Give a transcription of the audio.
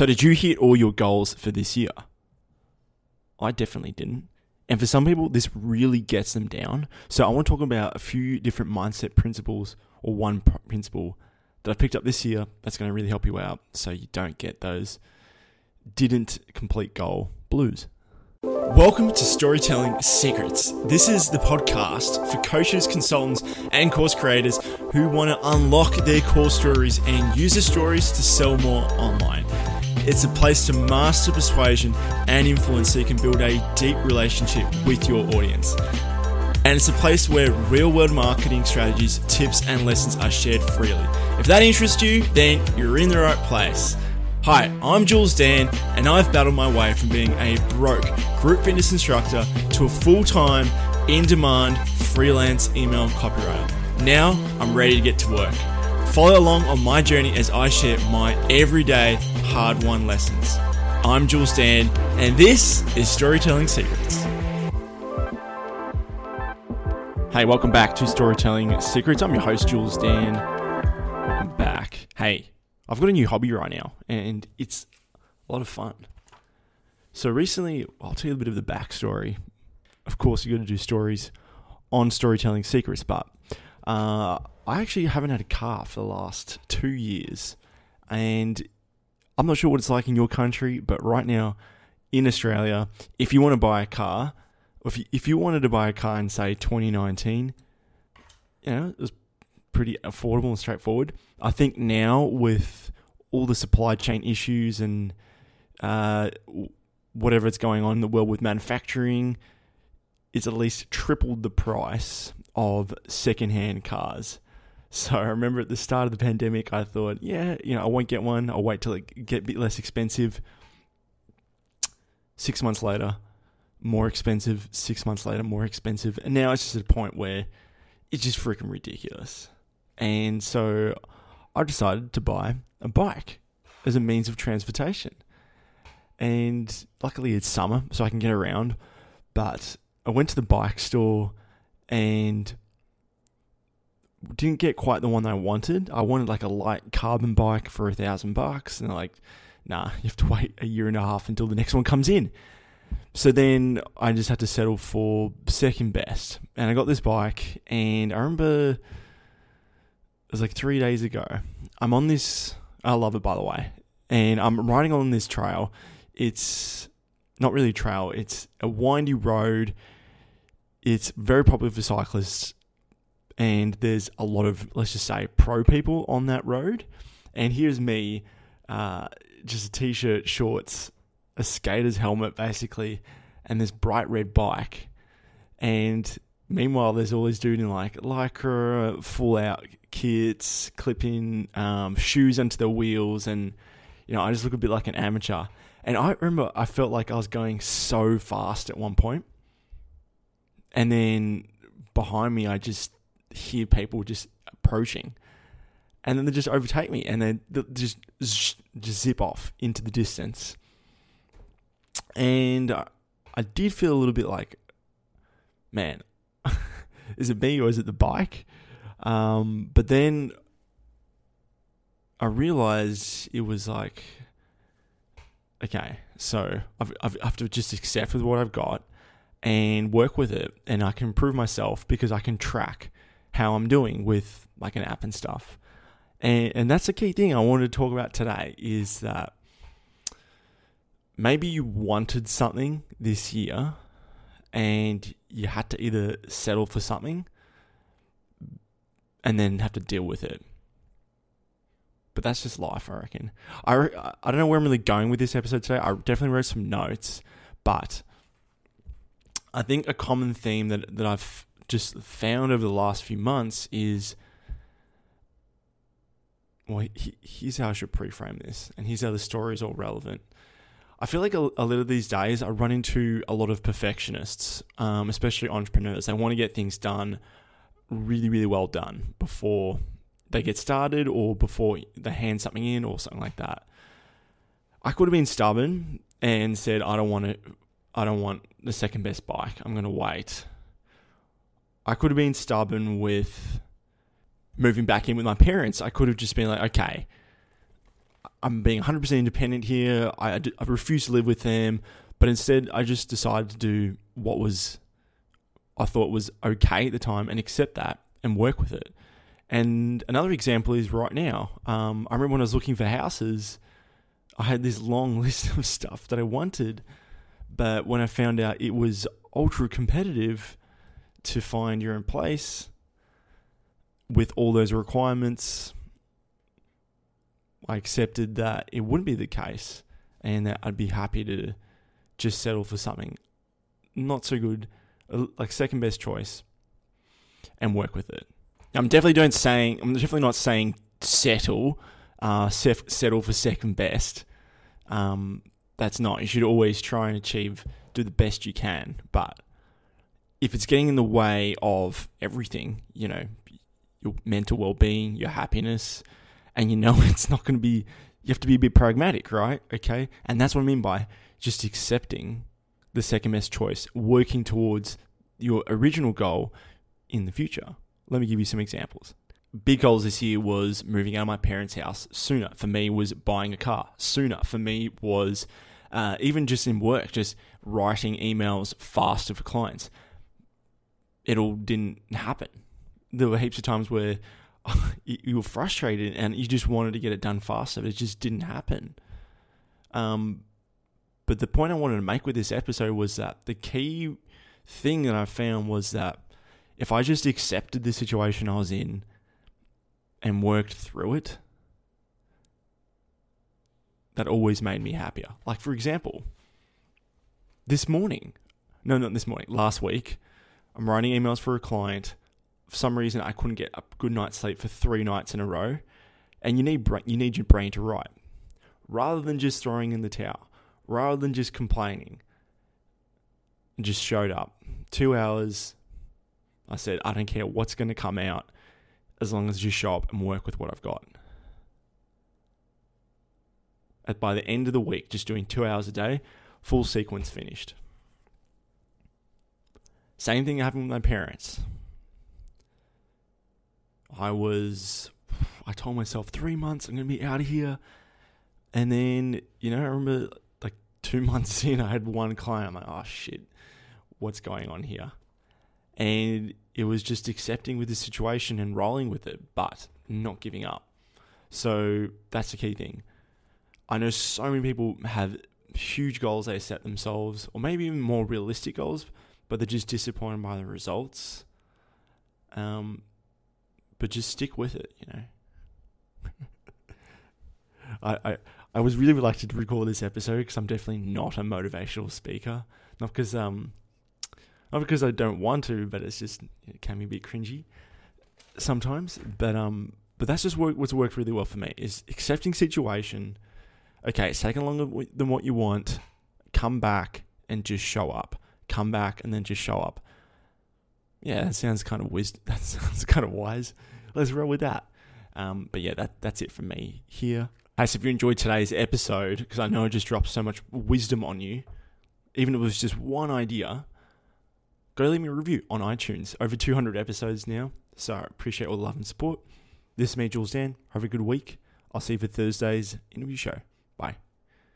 So, did you hit all your goals for this year? I definitely didn't. And for some people, this really gets them down. So, I want to talk about a few different mindset principles or one principle that I picked up this year that's going to really help you out so you don't get those didn't complete goal blues. Welcome to Storytelling Secrets. This is the podcast for coaches, consultants, and course creators who want to unlock their core stories and use the stories to sell more online. It's a place to master persuasion and influence so you can build a deep relationship with your audience. And it's a place where real world marketing strategies, tips, and lessons are shared freely. If that interests you, then you're in the right place. Hi, I'm Jules Dan, and I've battled my way from being a broke group fitness instructor to a full time, in demand freelance email copywriter. Now I'm ready to get to work. Follow along on my journey as I share my everyday hard won lessons. I'm Jules Dan, and this is Storytelling Secrets. Hey, welcome back to Storytelling Secrets. I'm your host, Jules Dan. Welcome back. Hey, I've got a new hobby right now, and it's a lot of fun. So recently, I'll tell you a bit of the backstory. Of course, you're going to do stories on storytelling secrets, but uh, I actually haven't had a car for the last two years, and I'm not sure what it's like in your country, but right now in Australia, if you want to buy a car, if you, if you wanted to buy a car in say 2019, you know, it was pretty affordable and straightforward. I think now with all the supply chain issues and uh, whatever is going on in the world with manufacturing, it's at least tripled the price of secondhand cars. So I remember at the start of the pandemic, I thought, yeah, you know, I won't get one. I'll wait till it get a bit less expensive. Six months later, more expensive. Six months later, more expensive. And now it's just at a point where it's just freaking ridiculous. And so I decided to buy a bike as a means of transportation. And luckily it's summer, so I can get around. But I went to the bike store and didn't get quite the one I wanted. I wanted like a light carbon bike for a thousand bucks, and like, "Nah, you have to wait a year and a half until the next one comes in." So then I just had to settle for second best, and I got this bike. And I remember it was like three days ago. I'm on this. I love it, by the way. And I'm riding on this trail. It's not really a trail. It's a windy road. It's very popular for cyclists, and there's a lot of let's just say pro people on that road. And here's me, uh, just a t-shirt, shorts, a skater's helmet, basically, and this bright red bike. And meanwhile, there's all these dudes in like lycra, full out kits, clipping um, shoes onto the wheels, and you know, I just look a bit like an amateur. And I remember I felt like I was going so fast at one point, and then behind me, I just hear people just approaching, and then they just overtake me, and then they just just zip off into the distance. And I did feel a little bit like, man, is it me or is it the bike? Um, but then I realized it was like, okay, so I've, I've, I have to just accept with what I've got and work with it, and I can improve myself because I can track how I'm doing with like an app and stuff. And, and that's the key thing I wanted to talk about today is that maybe you wanted something this year and you had to either settle for something and then have to deal with it. But that's just life, I reckon. I, I don't know where I'm really going with this episode today. I definitely wrote some notes, but I think a common theme that, that I've just found over the last few months is well, he, here's how I should pre-frame this, and here's how the story is all relevant. I feel like a, a lot of these days I run into a lot of perfectionists, um, especially entrepreneurs. They want to get things done really, really well done before they get started or before they hand something in or something like that. I could have been stubborn and said, I don't want it. I don't want the second best bike. I'm going to wait. I could have been stubborn with moving back in with my parents. I could have just been like, okay, I'm being 100% independent here. I, I refuse to live with them. But instead, I just decided to do what was, I thought was okay at the time and accept that and work with it. And another example is right now. Um, I remember when I was looking for houses, I had this long list of stuff that I wanted. But when I found out it was ultra competitive to find your own place with all those requirements, I accepted that it wouldn't be the case and that I'd be happy to just settle for something not so good, like second best choice, and work with it. I'm definitely don't saying I'm definitely not saying settle, uh, settle for second best. Um, that's not. You should always try and achieve, do the best you can. But if it's getting in the way of everything, you know, your mental well being, your happiness, and you know it's not going to be, you have to be a bit pragmatic, right? Okay. And that's what I mean by just accepting the second best choice, working towards your original goal in the future. Let me give you some examples. Big goals this year was moving out of my parents' house sooner. For me, was buying a car sooner. For me, was uh, even just in work, just writing emails faster for clients. It all didn't happen. There were heaps of times where you were frustrated and you just wanted to get it done faster, but it just didn't happen. Um, but the point I wanted to make with this episode was that the key thing that I found was that if I just accepted the situation I was in and worked through it, that always made me happier. Like, for example, this morning, no, not this morning, last week, I'm writing emails for a client. For some reason, I couldn't get a good night's sleep for three nights in a row. And you need, you need your brain to write. Rather than just throwing in the towel, rather than just complaining. And just showed up. Two hours. I said, I don't care what's going to come out as long as you show up and work with what I've got. By the end of the week, just doing two hours a day, full sequence finished. Same thing happened with my parents. I was, I told myself three months, I'm going to be out of here. And then, you know, I remember like two months in, I had one client. I'm like, oh shit, what's going on here? And it was just accepting with the situation and rolling with it, but not giving up. So that's the key thing. I know so many people have huge goals they set themselves, or maybe even more realistic goals, but they're just disappointed by the results. Um, but just stick with it, you know. I, I I was really reluctant to record this episode because I'm definitely not a motivational speaker. Not because um, not because I don't want to, but it's just it can be a bit cringy sometimes. But um, but that's just work, what's worked really well for me is accepting situation. Okay, it's taking longer than what you want. Come back and just show up. Come back and then just show up. Yeah, that sounds kind of wis- That sounds kind of wise. Let's roll with that. Um, but yeah, that that's it from me here. Hey, so if you enjoyed today's episode, because I know I just dropped so much wisdom on you, even if it was just one idea, go leave me a review on iTunes. Over 200 episodes now, so I appreciate all the love and support. This is me, Jules Dan. Have a good week. I'll see you for Thursday's interview show. Bye.